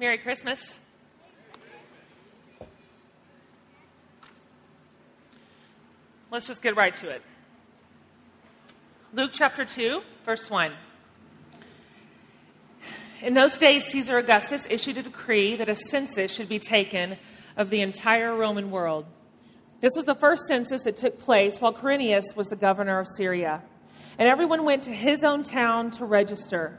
Merry Christmas. Let's just get right to it. Luke chapter 2, verse 1. In those days, Caesar Augustus issued a decree that a census should be taken of the entire Roman world. This was the first census that took place while Quirinius was the governor of Syria. And everyone went to his own town to register.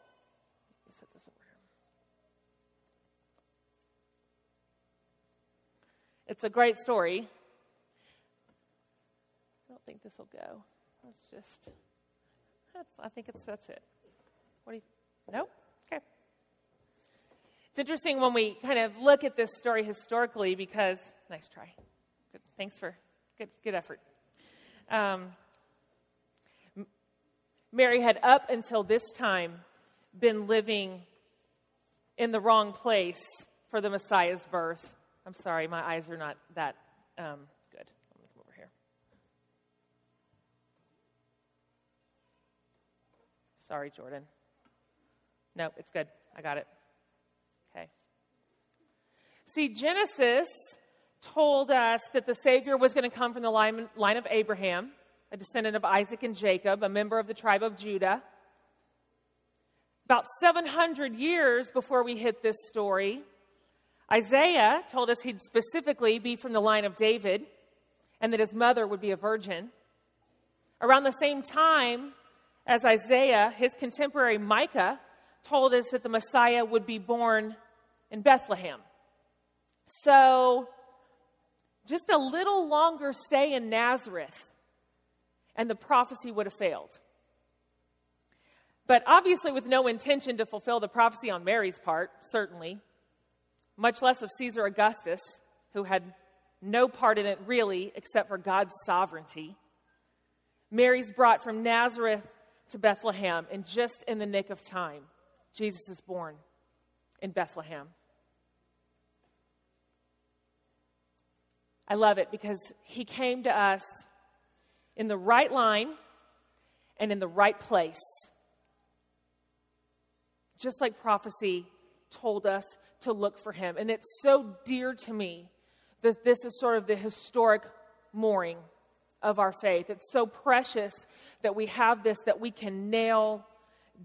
It's a great story. I don't think this will go. Let's just. That's, I think it's that's it. What do you? Nope. Okay. It's interesting when we kind of look at this story historically because nice try. Good. Thanks for good good effort. Um, Mary had up until this time been living in the wrong place for the Messiah's birth. I'm sorry, my eyes are not that um, good. Let me come over here. Sorry, Jordan. No, it's good. I got it. Okay. See, Genesis told us that the Savior was going to come from the line, line of Abraham, a descendant of Isaac and Jacob, a member of the tribe of Judah. About 700 years before we hit this story, Isaiah told us he'd specifically be from the line of David and that his mother would be a virgin. Around the same time as Isaiah, his contemporary Micah told us that the Messiah would be born in Bethlehem. So, just a little longer stay in Nazareth, and the prophecy would have failed. But obviously, with no intention to fulfill the prophecy on Mary's part, certainly much less of Caesar Augustus, who had no part in it really except for God's sovereignty. Mary's brought from Nazareth to Bethlehem, and just in the nick of time, Jesus is born in Bethlehem. I love it because he came to us in the right line and in the right place. Just like prophecy told us to look for him. And it's so dear to me that this is sort of the historic mooring of our faith. It's so precious that we have this that we can nail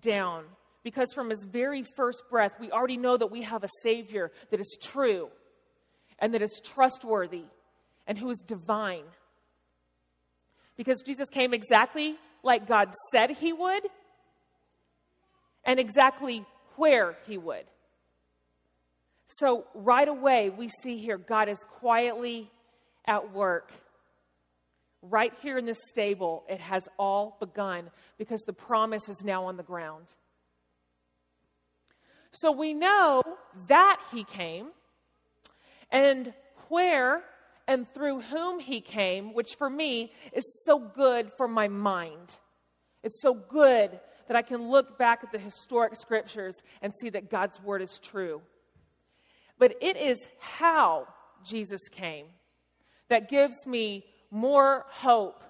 down. Because from his very first breath, we already know that we have a Savior that is true and that is trustworthy and who is divine. Because Jesus came exactly like God said he would and exactly where he would. So, right away, we see here God is quietly at work, right here in this stable, it has all begun because the promise is now on the ground. So we know that he came and where and through whom he came, which for me is so good for my mind. It's so good that I can look back at the historic scriptures and see that God's word is true. But it is how Jesus came that gives me more hope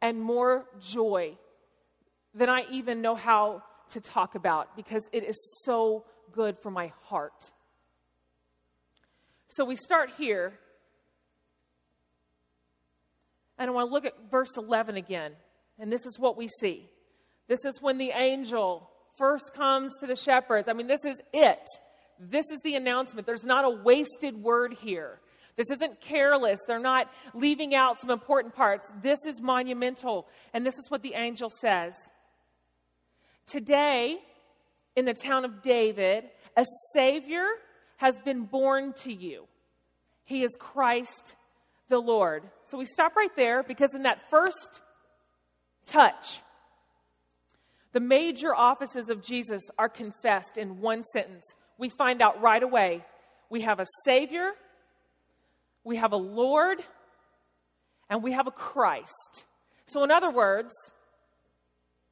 and more joy than I even know how to talk about because it is so good for my heart. So we start here. And I want to look at verse 11 again. And this is what we see. This is when the angel first comes to the shepherds. I mean, this is it. This is the announcement. There's not a wasted word here. This isn't careless. They're not leaving out some important parts. This is monumental. And this is what the angel says Today, in the town of David, a Savior has been born to you. He is Christ the Lord. So we stop right there because in that first touch, the major offices of Jesus are confessed in one sentence. We find out right away we have a Savior, we have a Lord, and we have a Christ. So, in other words,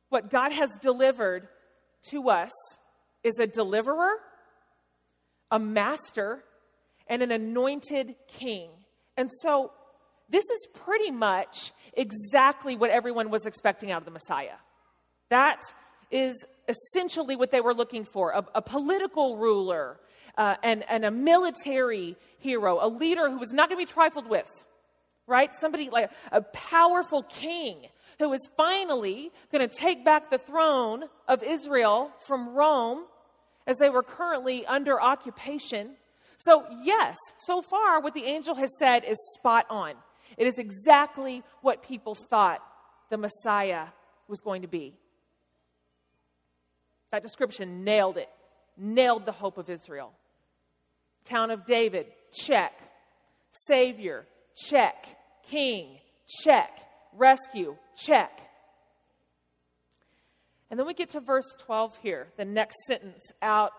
what God has delivered to us is a deliverer, a master, and an anointed king. And so, this is pretty much exactly what everyone was expecting out of the Messiah. That is essentially what they were looking for a, a political ruler uh, and, and a military hero, a leader who was not going to be trifled with, right? Somebody like a powerful king who is finally going to take back the throne of Israel from Rome as they were currently under occupation. So, yes, so far what the angel has said is spot on. It is exactly what people thought the Messiah was going to be. That description nailed it, nailed the hope of Israel. Town of David, check. Savior, check. King, check. Rescue, check. And then we get to verse 12 here, the next sentence out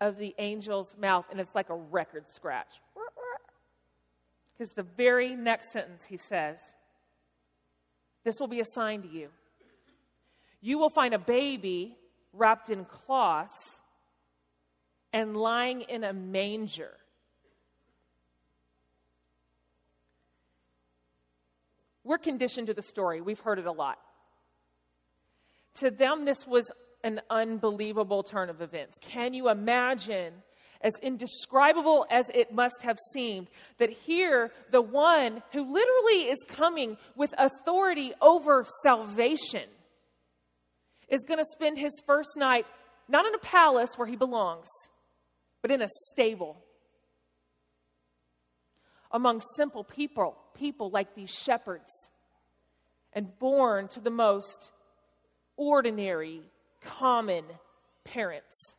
of the angel's mouth, and it's like a record scratch. Because the very next sentence he says, This will be a sign to you. You will find a baby wrapped in cloths and lying in a manger. We're conditioned to the story, we've heard it a lot. To them, this was an unbelievable turn of events. Can you imagine, as indescribable as it must have seemed, that here the one who literally is coming with authority over salvation is going to spend his first night not in a palace where he belongs, but in a stable among simple people, people like these shepherds, and born to the most ordinary, common parents.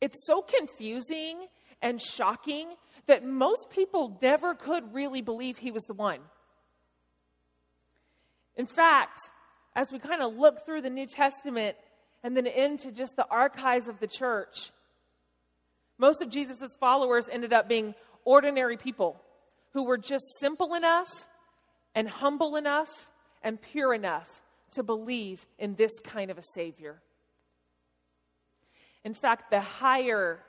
It's so confusing and shocking that most people never could really believe he was the one. In fact, as we kind of look through the New Testament and then into just the archives of the church, most of Jesus' followers ended up being ordinary people who were just simple enough and humble enough and pure enough to believe in this kind of a Savior. In fact, the higher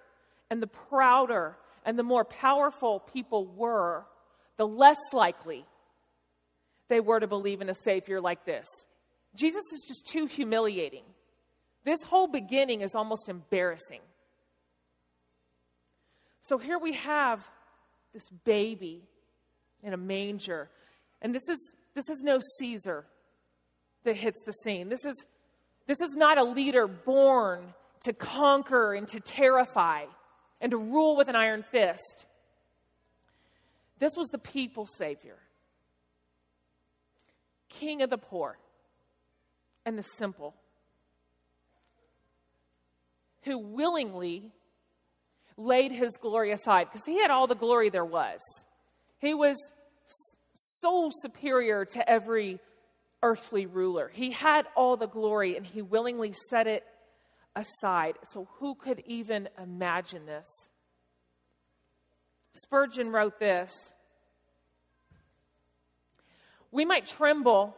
and the prouder and the more powerful people were, the less likely they were to believe in a Savior like this. Jesus is just too humiliating. This whole beginning is almost embarrassing. So here we have this baby in a manger. And this is, this is no Caesar that hits the scene. This is, this is not a leader born to conquer and to terrify and to rule with an iron fist. This was the people's Savior. King of the poor and the simple, who willingly laid his glory aside because he had all the glory there was. He was so superior to every earthly ruler. He had all the glory and he willingly set it aside. So, who could even imagine this? Spurgeon wrote this We might tremble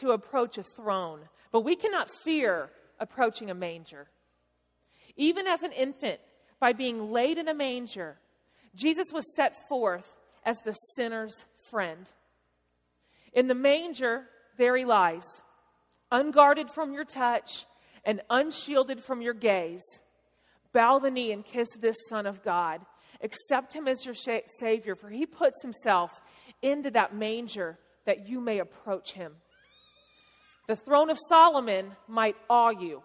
to approach a throne, but we cannot fear approaching a manger. Even as an infant, by being laid in a manger, Jesus was set forth as the sinner's friend. In the manger, there he lies, unguarded from your touch and unshielded from your gaze. Bow the knee and kiss this Son of God. Accept him as your Savior, for he puts himself into that manger that you may approach him. The throne of Solomon might awe you,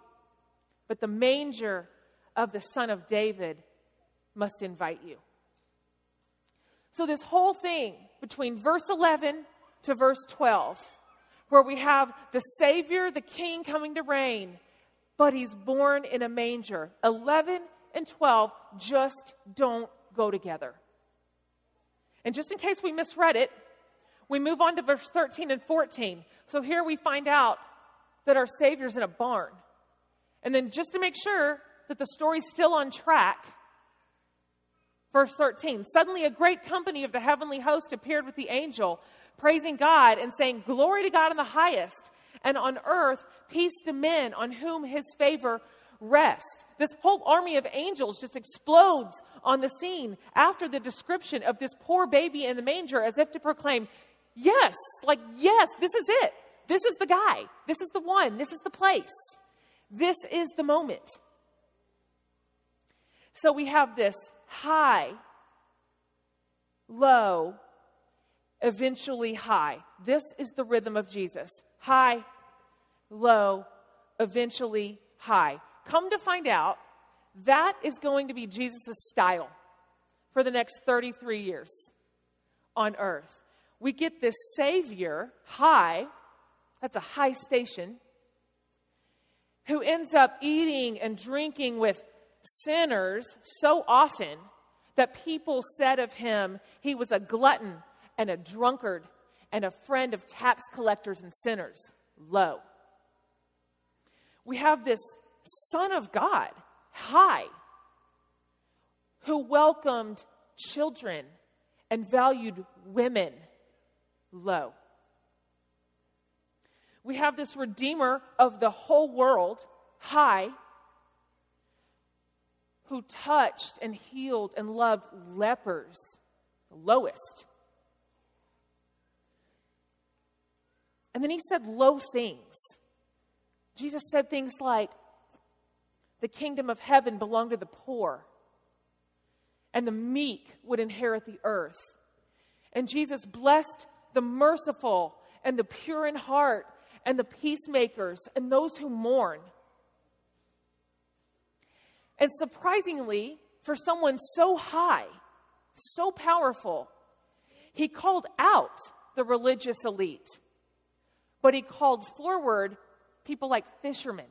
but the manger of the Son of David must invite you. So, this whole thing between verse 11 to verse 12, where we have the Savior, the King coming to reign, but he's born in a manger. 11 and 12 just don't go together. And just in case we misread it, we move on to verse 13 and 14. So here we find out that our Savior's in a barn. And then just to make sure that the story's still on track, verse 13 suddenly a great company of the heavenly host appeared with the angel, praising God and saying, Glory to God in the highest, and on earth peace to men on whom his favor rest. This whole army of angels just explodes on the scene after the description of this poor baby in the manger as if to proclaim, Yes, like, yes, this is it. This is the guy. This is the one. This is the place. This is the moment. So we have this high, low, eventually high. This is the rhythm of Jesus high, low, eventually high. Come to find out, that is going to be Jesus' style for the next 33 years on earth we get this Savior, high, that's a high station, who ends up eating and drinking with sinners so often that people said of him he was a glutton and a drunkard and a friend of tax collectors and sinners. Low. We have this Son of God, high, who welcomed children and valued women low. We have this Redeemer of the whole world, high, who touched and healed and loved lepers, the lowest. And then he said low things. Jesus said things like, the kingdom of heaven belonged to the poor, and the meek would inherit the earth. And Jesus blessed the merciful and the pure in heart and the peacemakers and those who mourn. And surprisingly, for someone so high, so powerful, he called out the religious elite, but he called forward people like fishermen.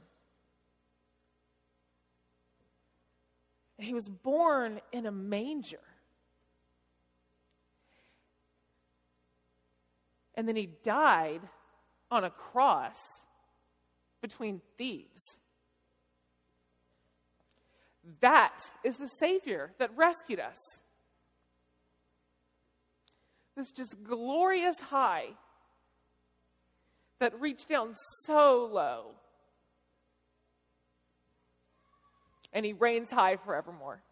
He was born in a manger. And then he died on a cross between thieves. That is the Savior that rescued us. This just glorious high that reached down so low. And he reigns high forevermore.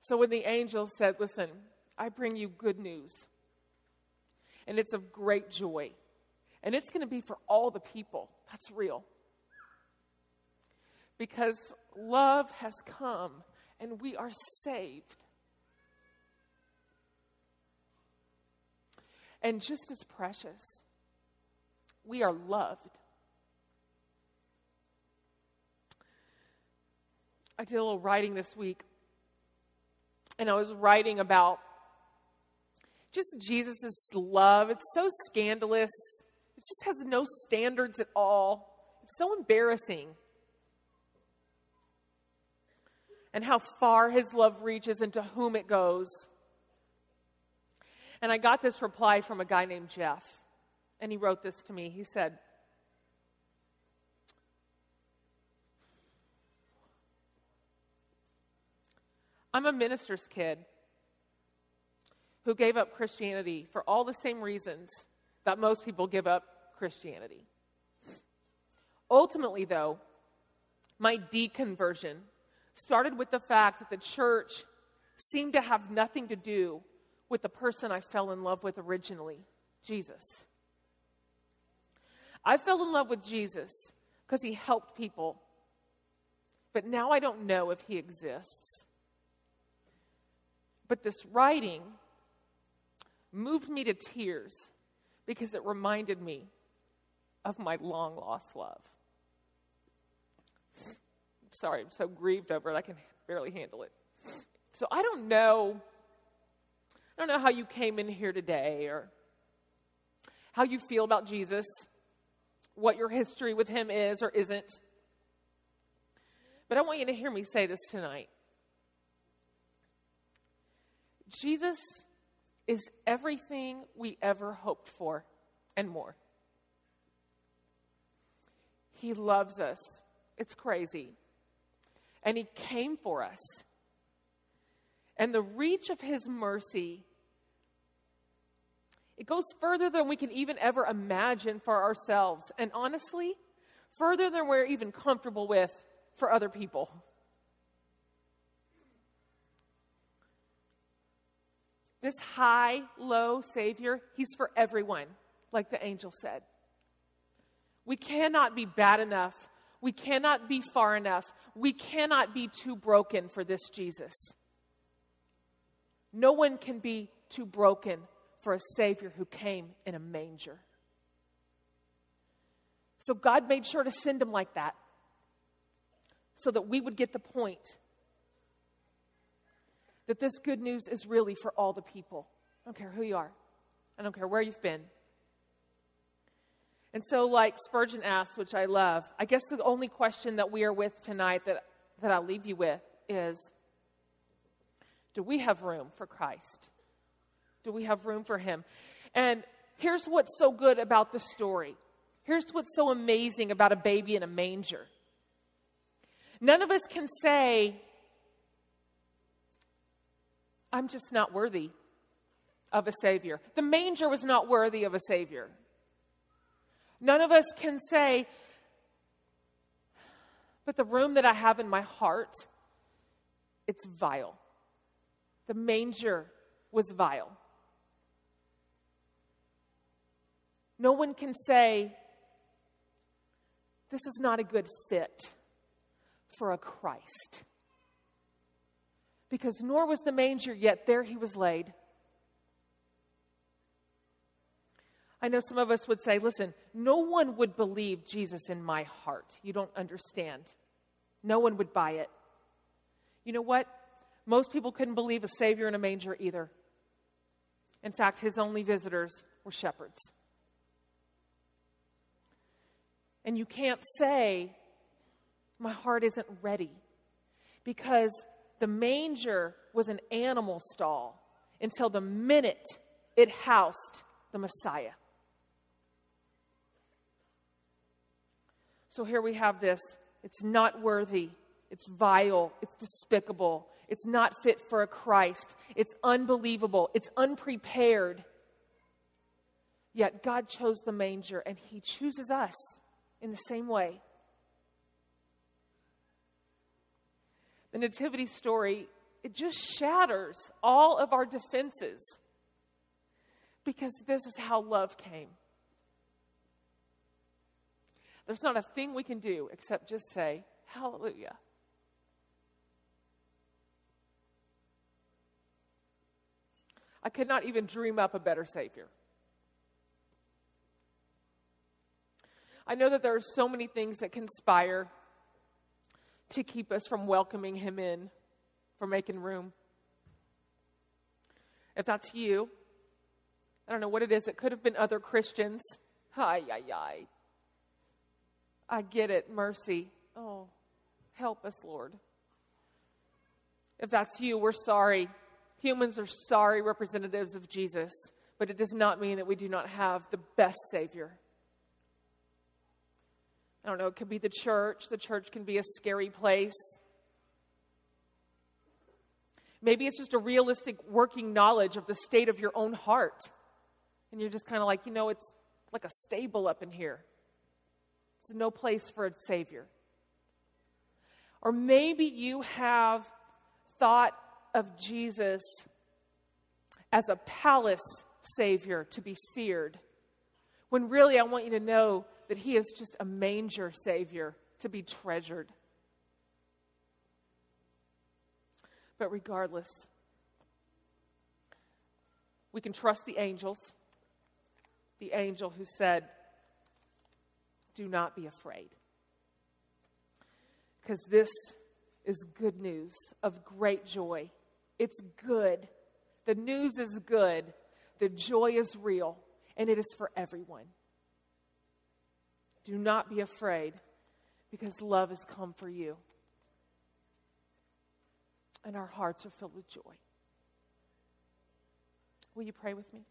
So when the angel said, Listen, I bring you good news and it's of great joy. And it's going to be for all the people. That's real. Because love has come and we are saved. And just as precious, we are loved. I did a little writing this week, and I was writing about just Jesus' love. It's so scandalous. It just has no standards at all. It's so embarrassing. And how far his love reaches and to whom it goes. And I got this reply from a guy named Jeff. And he wrote this to me. He said, I'm a minister's kid who gave up Christianity for all the same reasons that most people give up Christianity. Ultimately, though, my deconversion started with the fact that the church seemed to have nothing to do with the person I fell in love with originally, Jesus. I fell in love with Jesus because he helped people, but now I don't know if he exists. But this writing moved me to tears because it reminded me of my long lost love. Sorry, I'm so grieved over it, I can barely handle it. So I don't know. I don't know how you came in here today or how you feel about Jesus, what your history with him is or isn't. But I want you to hear me say this tonight. Jesus is everything we ever hoped for and more. He loves us. It's crazy. And He came for us. And the reach of His mercy, it goes further than we can even ever imagine for ourselves. And honestly, further than we're even comfortable with for other people. This high, low Savior, He's for everyone, like the angel said. We cannot be bad enough. We cannot be far enough. We cannot be too broken for this Jesus. No one can be too broken for a Savior who came in a manger. So God made sure to send him like that so that we would get the point that this good news is really for all the people. I don't care who you are, I don't care where you've been. And so, like Spurgeon asks, which I love, I guess the only question that we are with tonight that, that I'll leave you with is Do we have room for Christ? Do we have room for Him? And here's what's so good about the story. Here's what's so amazing about a baby in a manger. None of us can say, I'm just not worthy of a Savior. The manger was not worthy of a Savior. None of us can say, but the room that I have in my heart, it's vile. The manger was vile. No one can say, this is not a good fit for a Christ because nor was the manger, yet there he was laid. I know some of us would say, listen, no one would believe Jesus in my heart. You don't understand. No one would buy it. You know what? Most people couldn't believe a Savior in a manger either. In fact, his only visitors were shepherds. And you can't say, my heart isn't ready, because the manger was an animal stall until the minute it housed the Messiah. So here we have this. It's not worthy. It's vile. It's despicable. It's not fit for a Christ. It's unbelievable. It's unprepared. Yet God chose the manger, and He chooses us in the same way. The nativity story, it just shatters all of our defenses because this is how love came. There's not a thing we can do except just say, Hallelujah. I could not even dream up a better Savior. I know that there are so many things that conspire to keep us from welcoming him in, for making room. If that's you, I don't know what it is. It could have been other Christians. Hi, hi, hi. I get it. Mercy. Oh, help us, Lord. If that's you, we're sorry. Humans are sorry representatives of Jesus, but it does not mean that we do not have the best Savior. I don't know, it could be the church. The church can be a scary place. Maybe it's just a realistic working knowledge of the state of your own heart. And you're just kind of like, you know, it's like a stable up in here. It's no place for a Savior. Or maybe you have thought of Jesus as a palace Savior to be feared, when really I want you to know that He is just a manger Savior to be treasured. But regardless, we can trust the angels, the angel who said, Do not be afraid. Because this is good news of great joy. It's good. The news is good. The joy is real, and it is for everyone. Do not be afraid because love has come for you and our hearts are filled with joy. Will you pray with me?